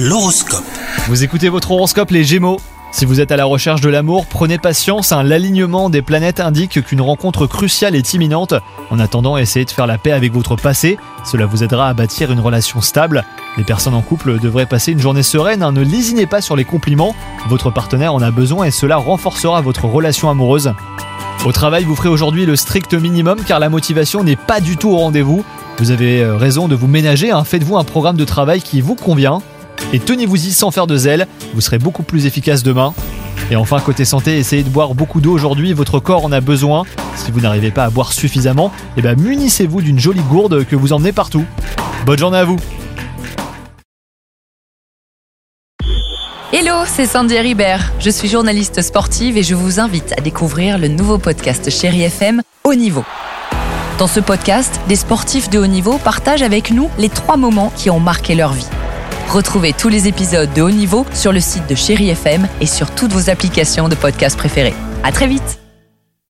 L'horoscope. Vous écoutez votre horoscope les Gémeaux si vous êtes à la recherche de l'amour, prenez patience, l'alignement des planètes indique qu'une rencontre cruciale est imminente. En attendant, essayez de faire la paix avec votre passé, cela vous aidera à bâtir une relation stable. Les personnes en couple devraient passer une journée sereine, hein. ne lésinez pas sur les compliments, votre partenaire en a besoin et cela renforcera votre relation amoureuse. Au travail, vous ferez aujourd'hui le strict minimum car la motivation n'est pas du tout au rendez-vous. Vous avez euh, raison de vous ménager, hein. faites-vous un programme de travail qui vous convient et tenez-vous-y sans faire de zèle, vous serez beaucoup plus efficace demain. Et enfin, côté santé, essayez de boire beaucoup d'eau aujourd'hui, votre corps en a besoin. Si vous n'arrivez pas à boire suffisamment, eh ben munissez-vous d'une jolie gourde que vous emmenez partout. Bonne journée à vous Hello, c'est Sandy Ribert. Je suis journaliste sportive et je vous invite à découvrir le nouveau podcast Chéri FM Haut Niveau. Dans ce podcast, des sportifs de haut niveau partagent avec nous les trois moments qui ont marqué leur vie. Retrouvez tous les épisodes de haut niveau sur le site de Chéri FM et sur toutes vos applications de podcast préférées. À très vite!